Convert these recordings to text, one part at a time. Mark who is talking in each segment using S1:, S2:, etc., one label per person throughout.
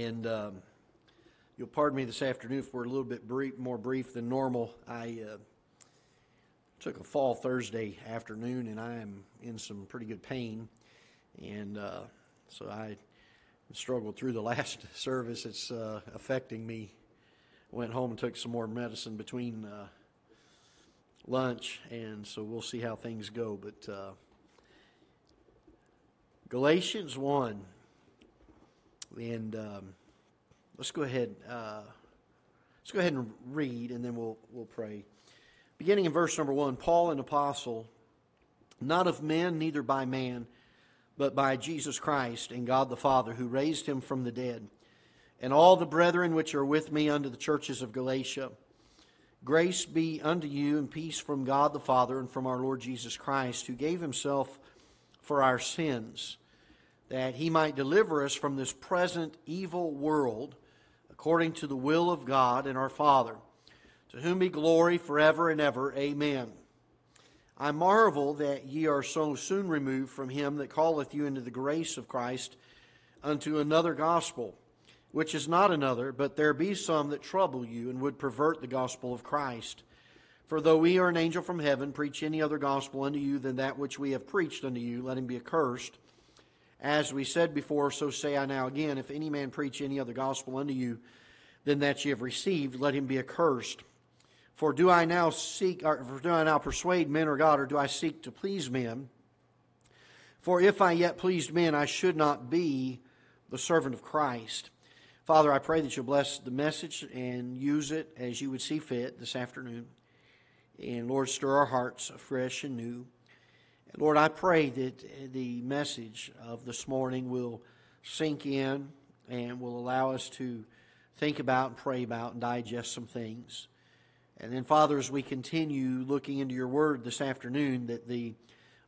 S1: And um, you'll pardon me this afternoon if we're a little bit brief, more brief than normal. I uh, took a fall Thursday afternoon, and I am in some pretty good pain. And uh, so I struggled through the last service. It's uh, affecting me. Went home and took some more medicine between uh, lunch, and so we'll see how things go. But uh, Galatians 1. And um, let's go ahead. Uh, let's go ahead and read, and then we'll we'll pray. Beginning in verse number one, Paul, an apostle, not of men, neither by man, but by Jesus Christ and God the Father, who raised him from the dead, and all the brethren which are with me unto the churches of Galatia. Grace be unto you and peace from God the Father and from our Lord Jesus Christ, who gave himself for our sins that he might deliver us from this present evil world, according to the will of God and our Father, to whom be glory forever and ever. Amen. I marvel that ye are so soon removed from him that calleth you into the grace of Christ unto another gospel, which is not another, but there be some that trouble you and would pervert the gospel of Christ. For though we are an angel from heaven, preach any other gospel unto you than that which we have preached unto you, let him be accursed. As we said before, so say I now again, if any man preach any other gospel unto you than that ye have received, let him be accursed. For do I now seek, or do I now persuade men or God, or do I seek to please men? For if I yet pleased men, I should not be the servant of Christ. Father, I pray that you'll bless the message and use it as you would see fit this afternoon. And Lord, stir our hearts afresh and new. Lord, I pray that the message of this morning will sink in and will allow us to think about and pray about and digest some things. And then, Father, as we continue looking into your word this afternoon, that the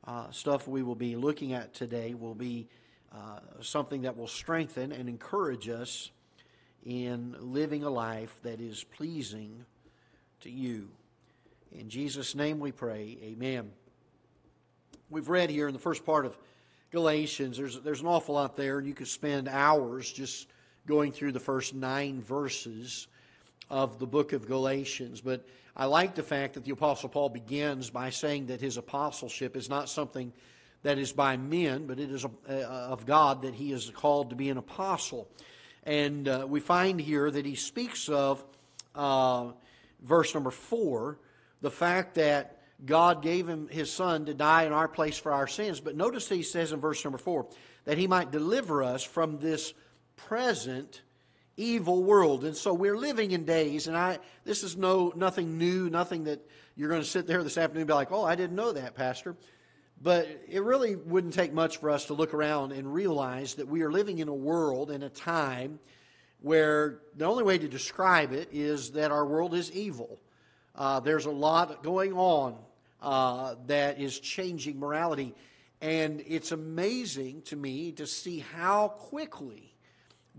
S1: uh, stuff we will be looking at today will be uh, something that will strengthen and encourage us in living a life that is pleasing to you. In Jesus' name we pray. Amen we've read here in the first part of Galatians, there's, there's an awful lot there, and you could spend hours just going through the first nine verses of the book of Galatians. But I like the fact that the Apostle Paul begins by saying that his apostleship is not something that is by men, but it is of God that he is called to be an apostle. And uh, we find here that he speaks of, uh, verse number four, the fact that God gave him his son to die in our place for our sins. But notice he says in verse number four that he might deliver us from this present evil world. And so we're living in days, and I this is no nothing new, nothing that you're going to sit there this afternoon and be like, oh, I didn't know that, Pastor. But it really wouldn't take much for us to look around and realize that we are living in a world in a time where the only way to describe it is that our world is evil. Uh, there's a lot going on uh, that is changing morality. And it's amazing to me to see how quickly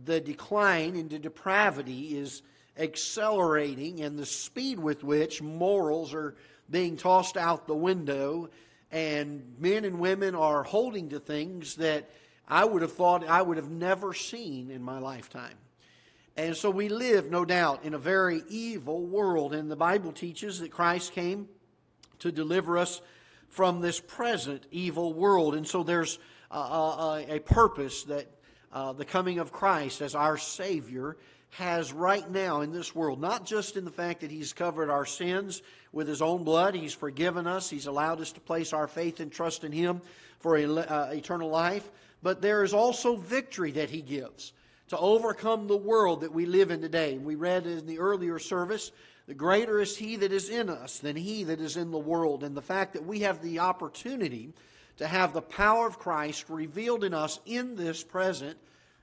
S1: the decline into depravity is accelerating and the speed with which morals are being tossed out the window and men and women are holding to things that I would have thought I would have never seen in my lifetime. And so we live, no doubt, in a very evil world. And the Bible teaches that Christ came to deliver us from this present evil world. And so there's a, a, a purpose that uh, the coming of Christ as our Savior has right now in this world. Not just in the fact that He's covered our sins with His own blood, He's forgiven us, He's allowed us to place our faith and trust in Him for a, uh, eternal life, but there is also victory that He gives to overcome the world that we live in today. We read in the earlier service the greater is He that is in us than He that is in the world. And the fact that we have the opportunity to have the power of Christ revealed in us in this present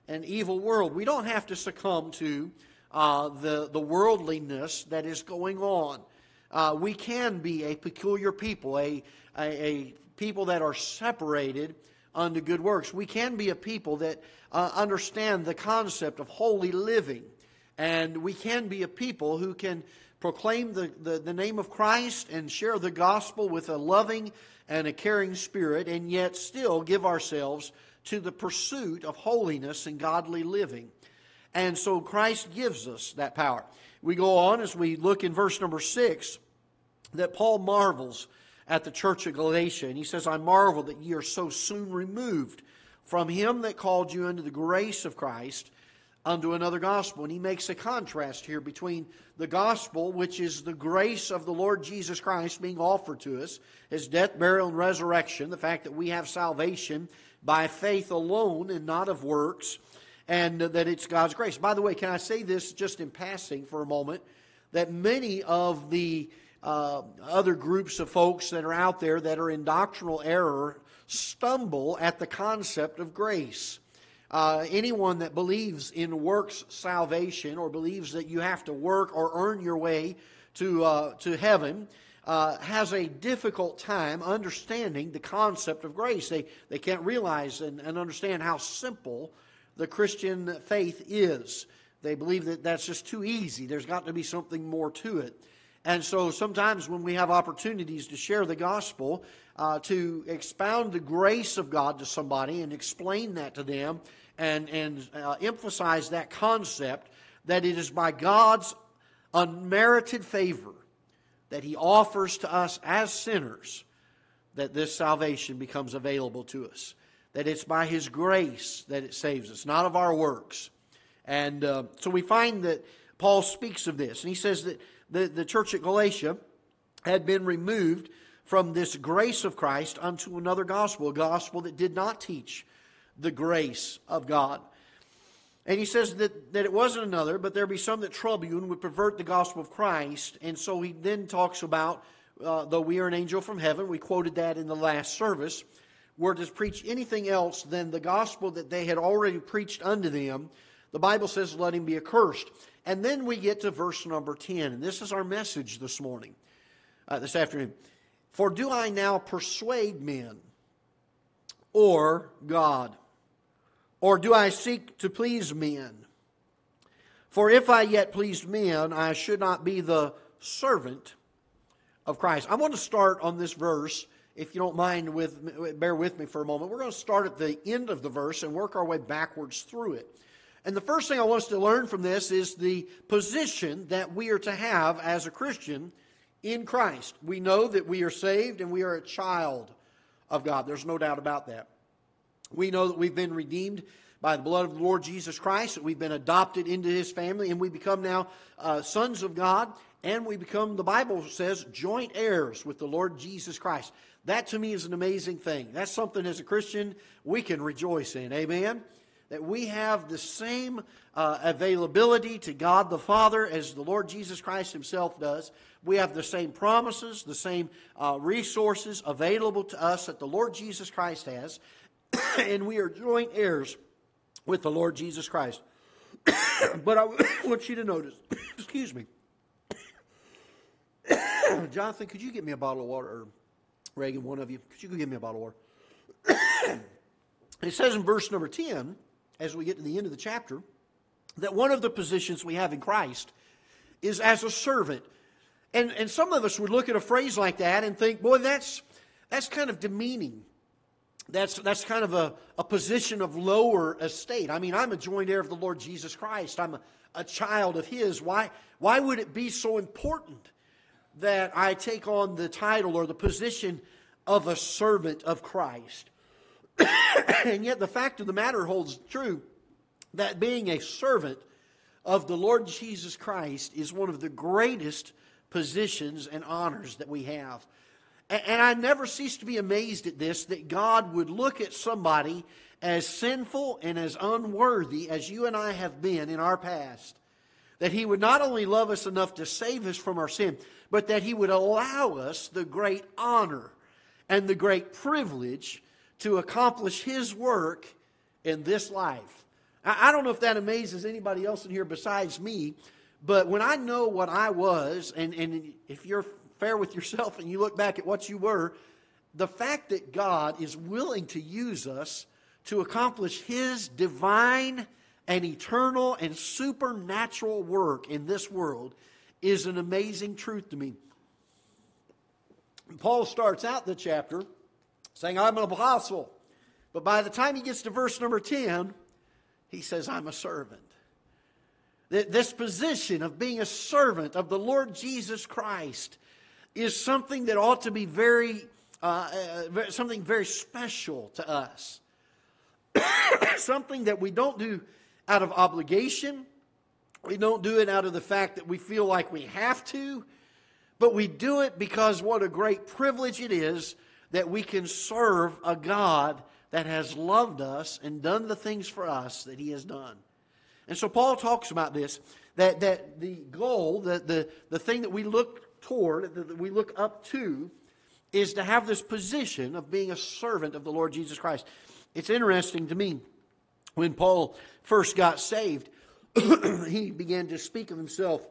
S1: and evil world. We don't have to succumb to uh, the, the worldliness that is going on. Uh, we can be a peculiar people, a, a, a, people that are separated unto good works. We can be a people that uh, understand the concept of holy living. And we can be a people who can proclaim the, the, the, name of Christ and share the gospel with a loving and a caring spirit, and yet still give ourselves to the pursuit of holiness and godly living. And so Christ gives us that power. We go on as we look in verse number 6 that Paul marvels at the church of Galatia. And he says, I marvel that ye are so soon removed from him that called you into the grace of Christ unto another gospel. And he makes a contrast here between the gospel, which is the grace of the Lord Jesus Christ being offered to us, his death, burial, and resurrection, the fact that we have salvation by faith alone and not of works, and that it's God's grace. By the way, can I say this just in passing for a moment? That many of the uh, other groups of folks that are out there that are in doctrinal error stumble at the concept of grace. Uh, anyone that believes in works salvation or believes that you have to work or earn your way to, uh, to heaven uh, has a difficult time understanding the concept of grace. They, they can't realize and, and understand how simple the Christian faith is. They believe that that's just too easy. There's got to be something more to it. And so sometimes when we have opportunities to share the gospel, uh, to expound the grace of God to somebody and explain that to them and, and uh, emphasize that concept that it is by God's unmerited favor that He offers to us as sinners that this salvation becomes available to us. That it's by His grace that it saves us, not of our works. And uh, so we find that Paul speaks of this. And he says that the, the church at Galatia had been removed from this grace of Christ unto another gospel, a gospel that did not teach the grace of God. And he says that, that it wasn't another, but there be some that trouble you and would pervert the gospel of Christ. And so he then talks about, uh, though we are an angel from heaven, we quoted that in the last service, were to preach anything else than the gospel that they had already preached unto them, the Bible says, let him be accursed. And then we get to verse number 10, and this is our message this morning, uh, this afternoon. For do I now persuade men or God? Or do I seek to please men? For if I yet pleased men, I should not be the servant of Christ. I want to start on this verse, if you don't mind, with bear with me for a moment. We're going to start at the end of the verse and work our way backwards through it. And the first thing I want us to learn from this is the position that we are to have as a Christian in Christ. We know that we are saved and we are a child of God. There's no doubt about that. We know that we've been redeemed by the blood of the Lord Jesus Christ, that we've been adopted into his family, and we become now uh, sons of God, and we become, the Bible says, joint heirs with the Lord Jesus Christ. That to me is an amazing thing. That's something as a Christian we can rejoice in. Amen? That we have the same uh, availability to God the Father as the Lord Jesus Christ Himself does. We have the same promises, the same uh, resources available to us that the Lord Jesus Christ has, and we are joint heirs with the Lord Jesus Christ. but I want you to notice, excuse me, Jonathan, could you get me a bottle of water? Or Reagan, one of you, could you go get me a bottle of water? it says in verse number 10 as we get to the end of the chapter, that one of the positions we have in Christ is as a servant. And, and some of us would look at a phrase like that and think, boy, that's, that's kind of demeaning. That's, that's kind of a, a position of lower estate. I mean, I'm a joint heir of the Lord Jesus Christ. I'm a, a child of His. Why, why would it be so important that I take on the title or the position of a servant of Christ? and yet, the fact of the matter holds true that being a servant of the Lord Jesus Christ is one of the greatest positions and honors that we have. And I never cease to be amazed at this that God would look at somebody as sinful and as unworthy as you and I have been in our past. That He would not only love us enough to save us from our sin, but that He would allow us the great honor and the great privilege to accomplish His work in this life. I don't know if that amazes anybody else in here besides me, but when I know what I was, and, and if you're fair with yourself and you look back at what you were, the fact that God is willing to use us to accomplish His divine and eternal and supernatural work in this world is an amazing truth to me. Paul starts out the chapter saying, I'm an apostle. But by the time he gets to verse number 10, he says, I'm a servant. This position of being a servant of the Lord Jesus Christ is something that ought to be very, uh, uh, something very special to us. something that we don't do out of obligation. We don't do it out of the fact that we feel like we have to, but we do it because what a great privilege it is that we can serve a God that has loved us and done the things for us that He has done. And so Paul talks about this that, that the goal, the, the, the thing that we look toward, that we look up to, is to have this position of being a servant of the Lord Jesus Christ. It's interesting to me when Paul first got saved, he began to speak of himself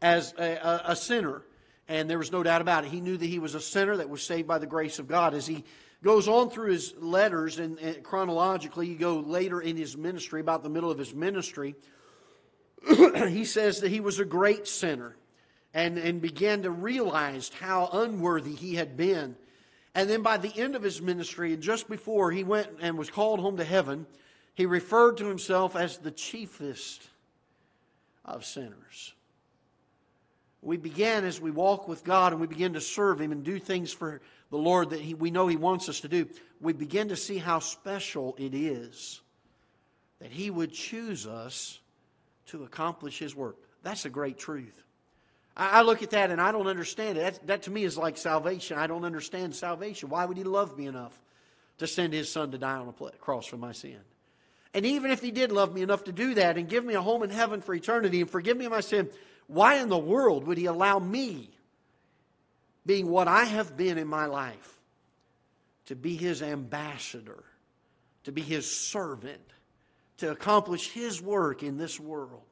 S1: as a, a, a, sinner. And there was no doubt about it. He knew that he was a sinner that was saved by the grace of God. As he goes on through his letters, and, and chronologically, you go later in his ministry, about the middle of his ministry, he says that he was a great sinner and, and began to realize how unworthy he had been. And then by the end of his ministry, and just before he went and was called home to heaven, he referred to himself as the chiefest of sinners. We begin as we walk with God and we begin to serve Him and do things for the Lord that he, we know He wants us to do, we begin to see how special it is that He would choose us to accomplish His work. That's a great truth. I, I look at that and I don't understand it. That, that to me is like salvation. I don't understand salvation. Why would He love me enough to send His Son to die on a cross for my sin? And even if He did love me enough to do that and give me a home in heaven for eternity and forgive me my sin, why in the world would He allow me being what I have been in my life, to be his ambassador, to be his servant, to accomplish his work in this world.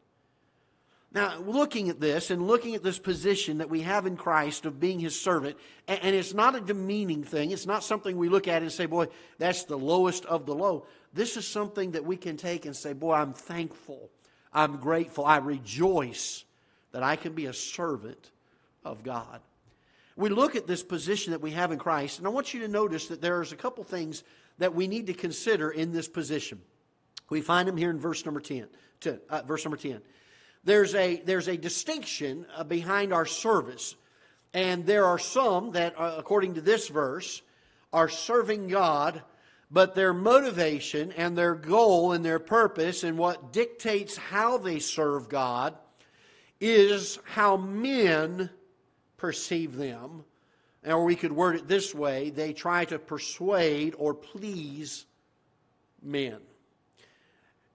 S1: Now, looking at this and looking at this position that we have in Christ of being his servant, and it's not a demeaning thing, it's not something we look at and say, boy, that's the lowest of the low. This is something that we can take and say, boy, I'm thankful, I'm grateful, I rejoice that I can be a servant of God we look at this position that we have in Christ, and I want you to notice that there's a couple things that we need to consider in this position. We find them here in verse number 10. To, uh, verse number 10. There's a, there's a distinction uh, behind our service. And there are some that, uh, according to this verse, are serving God, but their motivation and their goal and their purpose and what dictates how they serve God is how men perceive them. Or we could word it this way they try to persuade or please men.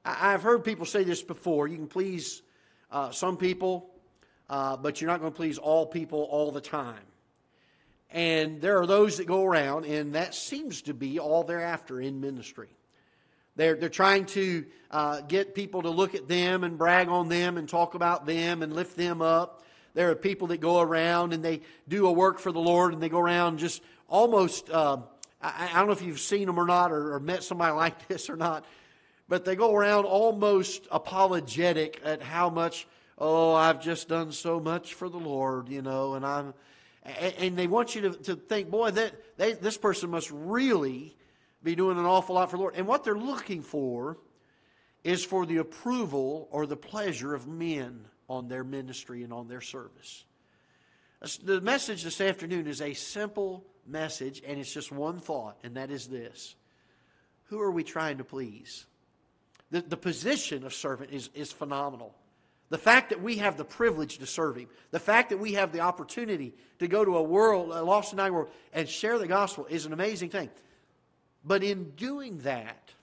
S1: I've heard people say this before. You can please uh, some people, uh, but you're not going to please all people all the time. And there are those that go around, and that seems to be all they're after in ministry. They're, they're trying to uh, get people to look at them and brag on them and talk about them and lift them up. There are people that go around and they do a work for the Lord and they go around just almost, uh, I, I, don't know if you've seen them or not or, or met somebody like this or not, but they go around almost apologetic at how much, oh, I've just done so much for the Lord, you know, and I'm, and they want you to, to think, boy, that they, this person must really be doing an awful lot for the Lord. And what they're looking for is for the approval or the pleasure of men on their ministry and on their service. The message this afternoon is a simple message, and it's just one thought, and that is this Who are we trying to please? The, the position of servant is, is phenomenal. The fact that we have the privilege to serve Him, the fact that we have the opportunity to go to a world, a lost and dying world, and share the gospel is an amazing thing. But in doing that,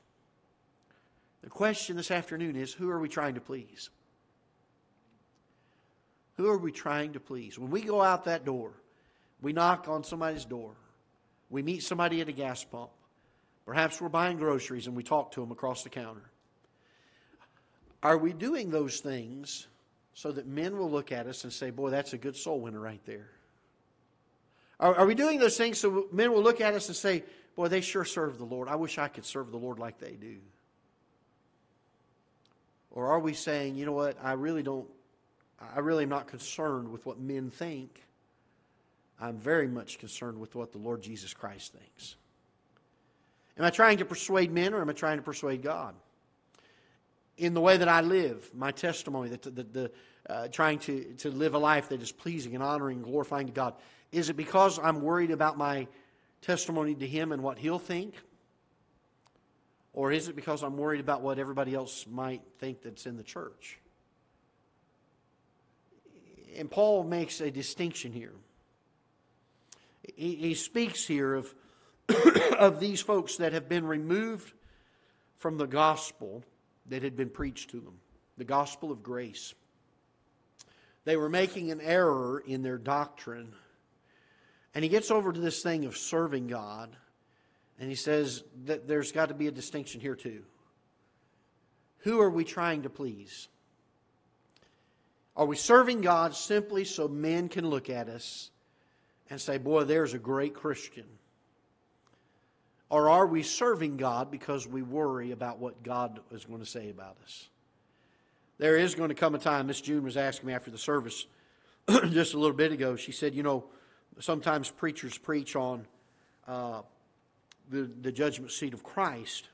S1: the question this afternoon is who are we trying to please? Who are we trying to please? When we go out that door, we knock on somebody's door, we meet somebody at a gas pump, perhaps we're buying groceries and we talk to them across the counter. Are we doing those things so that men will look at us and say, Boy, that's a good soul winner right there? Are, are we doing those things so men will look at us and say, Boy, they sure serve the Lord. I wish I could serve the Lord like they do? Or are we saying, you know what, I really don't I really am not concerned with what men think. I'm very much concerned with what the Lord Jesus Christ thinks. Am I trying to persuade men or am I trying to persuade God? in the way that I live, my testimony, that the, the, the uh, trying to, to live a life that is pleasing and honoring and glorifying to God? Is it because I'm worried about my testimony to Him and what He'll think? Or is it because I'm worried about what everybody else might think that's in the church? And Paul makes a distinction here. He, he speaks here of, of these folks that have been removed from the gospel that had been preached to them, the gospel of grace. They were making an error in their doctrine. And he gets over to this thing of serving God, and he says that there's got to be a distinction here, too. Who are we trying to please? Are we serving God simply so men can look at us and say, Boy, there's a great Christian? Or are we serving God because we worry about what God is going to say about us? There is going to come a time, Miss June was asking me after the service just a little bit ago. She said, You know, sometimes preachers preach on uh, the, the judgment seat of Christ.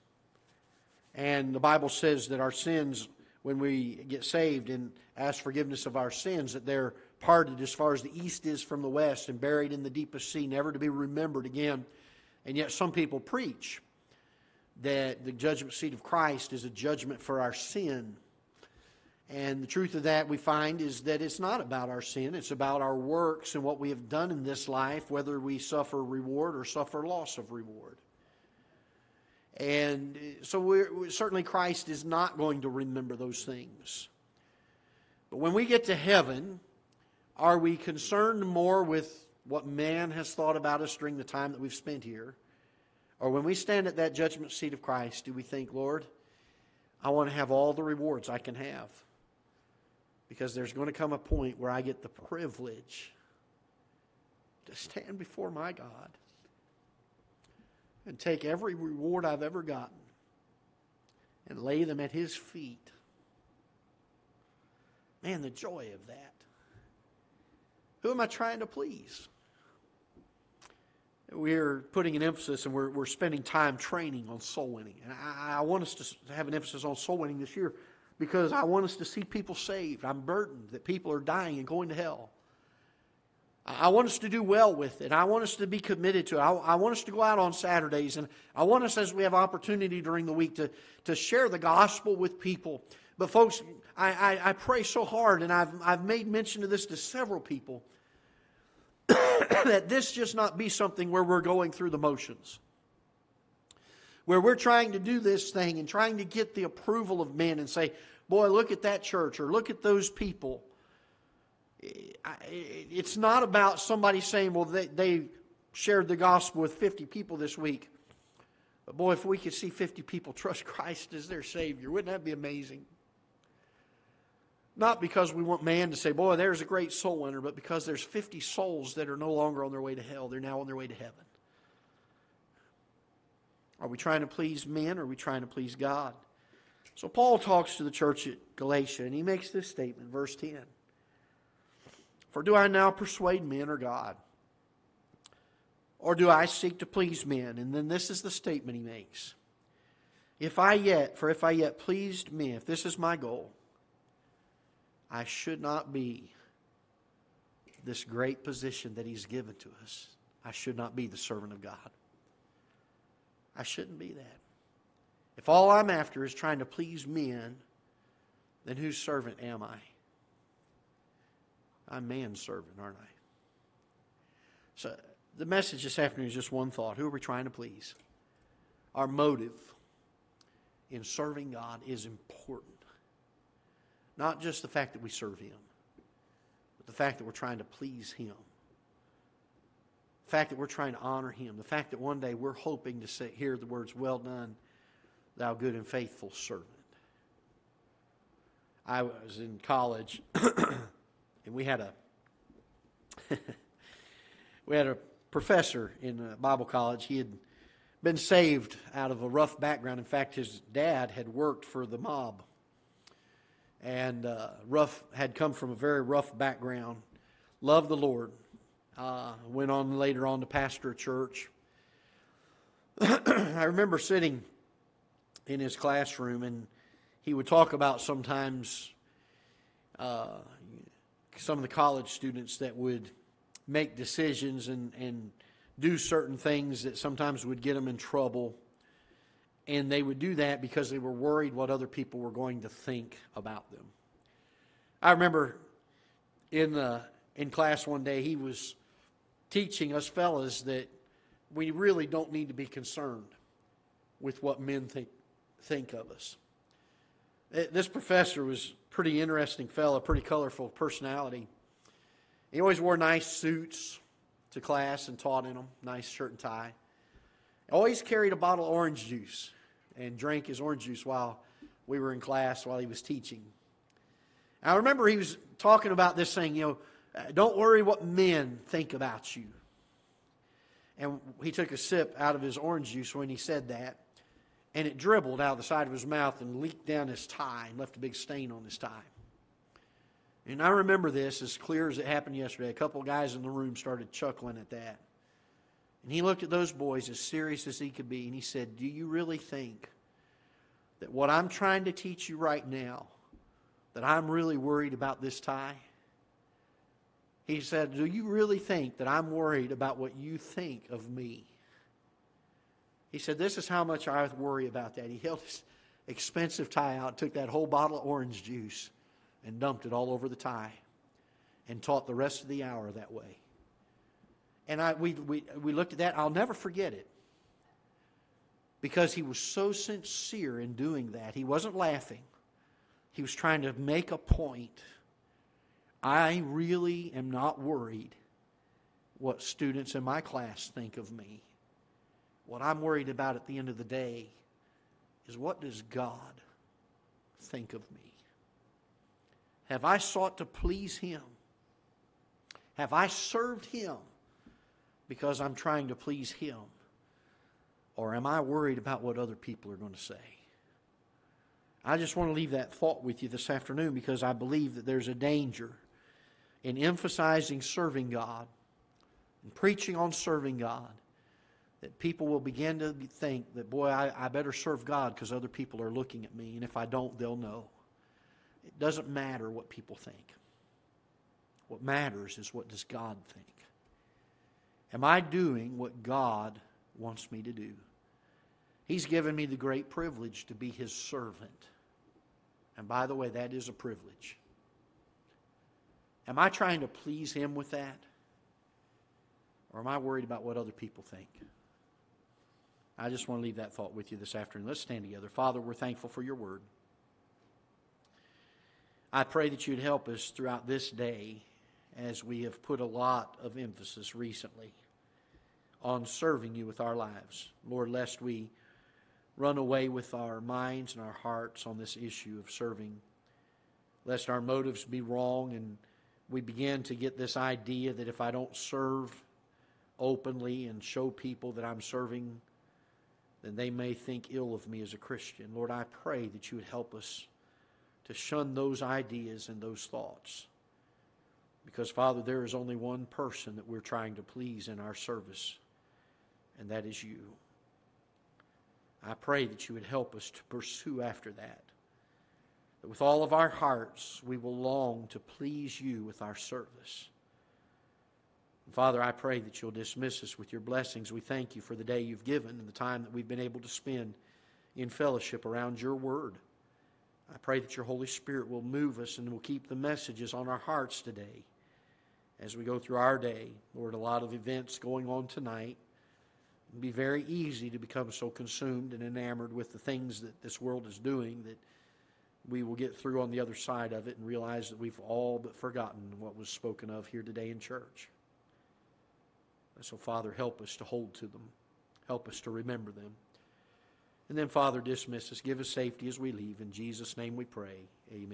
S1: And the Bible says that our sins, when we get saved and ask forgiveness of our sins, that they're parted as far as the east is from the west and buried in the deepest sea, never to be remembered again. And yet, some people preach that the judgment seat of Christ is a judgment for our sin. And the truth of that we find is that it's not about our sin, it's about our works and what we have done in this life, whether we suffer reward or suffer loss of reward. And uh, so we're, certainly Christ is not going to remember those things. But when we get to heaven, are we concerned more with what man has thought about us during the time that we've spent here? Or when we stand at that judgment seat of Christ, do we think, Lord, I want to have all the rewards I can have? Because there's going to come a point where I get the privilege to stand before my God and take every reward I've ever gotten and lay them at His feet. Man, the joy of that. Who am I trying to please? we're putting an emphasis and we're, we're spending time training on soul winning. And I, I want us to have an emphasis on soul winning this year because I want us to see people saved. I'm burdened that people are dying and going to hell. I want us to do well with it. I want us to be committed to it. I, want us to go out on Saturdays, and I want us, as we have opportunity during the week, to, to share the gospel with people. But, folks, I, I, I pray so hard, and I've, I've made mention of this to several people that this just not be something where we're going through the motions. Where we're trying to do this thing and trying to get the approval of men and say, boy, look at that church or look at those people. It's not about somebody saying, well, they, they shared the gospel with 50 people this week. But boy, if we could see 50 people trust Christ as their Savior, wouldn't that be amazing? Not because we want man to say, boy, there's a great soul winner, but because there's 50 souls that are no longer on their way to hell. They're now on their way to heaven. Are we trying to please men or are we trying to please God? So Paul talks to the church at Galatia and he makes this statement, verse 10. For do I now persuade men or God? Or do I seek to please men? And then this is the statement he makes. If I yet, for if I yet pleased men, if this is my goal, I should not be this great position that He's given to us. I should not be the servant of God. I shouldn't be that. If all I'm after is trying to please men, then whose servant am I? I'm man's servant, aren't I? So the message this afternoon is just one thought. Who are we trying to please? Our motive in serving God is important. Not just the fact that we serve Him, but the fact that we're trying to please Him. The fact that we're trying to honor Him. The fact that one day we're hoping to say, hear the words, Well done, thou good and faithful servant. I was in college, and we had a we had a professor in Bible college. He had been saved out of a rough background. In fact, his dad had worked for the mob and uh, rough had come from a very rough background. Loved the Lord. Uh, went on later on to pastor a church. I remember sitting in his classroom, and he would talk about sometimes uh, some of the college students that would make decisions and, and do certain things that sometimes would get them in trouble. And they would do that because they were worried what other people were going to think about them. I remember in, uh, in class one day, he was teaching us fellas that we really don't need to be concerned with what men think, think of us. Uh, this professor was pretty interesting fellow, pretty colorful personality. He always wore nice suits to class and taught in them, nice shirt and tie. Always carried a bottle of orange juice and drank his orange juice while we were in class while he was teaching. I remember he was talking about this saying, you know, uh, don't worry what men think about you. And he took a sip out of his orange juice when he said that and it dribbled out of the side of his mouth and leaked down his tie and left a big stain on his tie. And I remember this as clear as it happened yesterday. A couple of guys in the room started chuckling at that. And he looked at those boys as serious as he could be, and he said, Do you really think that what I'm trying to teach you right now, that I'm really worried about this tie? He said, Do you really think that I'm worried about what you think of me? He said, This is how much I worry about that. He held his expensive tie out, took that whole bottle of orange juice, and dumped it all over the tie, and taught the rest of the hour that way. And I, we, we, we looked at that. I'll never forget it. Because he was so sincere in doing that. He wasn't laughing, he was trying to make a point. I really am not worried what students in my class think of me. What I'm worried about at the end of the day is what does God think of me? Have I sought to please Him? Have I served Him because I'm trying to please Him? Or am I worried about what other people are going to say? I just want to leave that thought with you this afternoon because I believe that there's a danger in emphasizing serving God and preaching on serving God that people will begin to think that, boy, I, I better serve God because other people are looking at me, and if I don't, they'll know. It doesn't matter what people think. What matters is what does God think? Am I doing what God wants me to do? He's given me the great privilege to be His servant. And by the way, that is a privilege. Am I trying to please Him with that? Or am I worried about what other people think? I just want to leave that thought with you this afternoon. Let's stand together. Father, we're thankful for your word. I pray that you'd help us throughout this day as we have put a lot of emphasis recently on serving you with our lives. Lord, lest we run away with our minds and our hearts on this issue of serving, lest our motives be wrong and we begin to get this idea that if I don't serve openly and show people that I'm serving, then they may think ill of me as a Christian. Lord, I pray that you would help us to shun those ideas and those thoughts. Because, Father, there is only one person that we're trying to please in our service, and that is you. I pray that you would help us to pursue after that. That with all of our hearts, we will long to please you with our service. Father, I pray that you'll dismiss us with your blessings. We thank you for the day you've given and the time that we've been able to spend in fellowship around your word. I pray that your Holy Spirit will move us and will keep the messages on our hearts today as we go through our day. Lord, a lot of events going on tonight. It'd be very easy to become so consumed and enamored with the things that this world is doing that we will get through on the other side of it and realize that we've all but forgotten what was spoken of here today in church. So, Father, help us to hold to them. Help us to remember them. And then, Father, dismiss us. Give us safety as we leave. In Jesus' name we pray. Amen.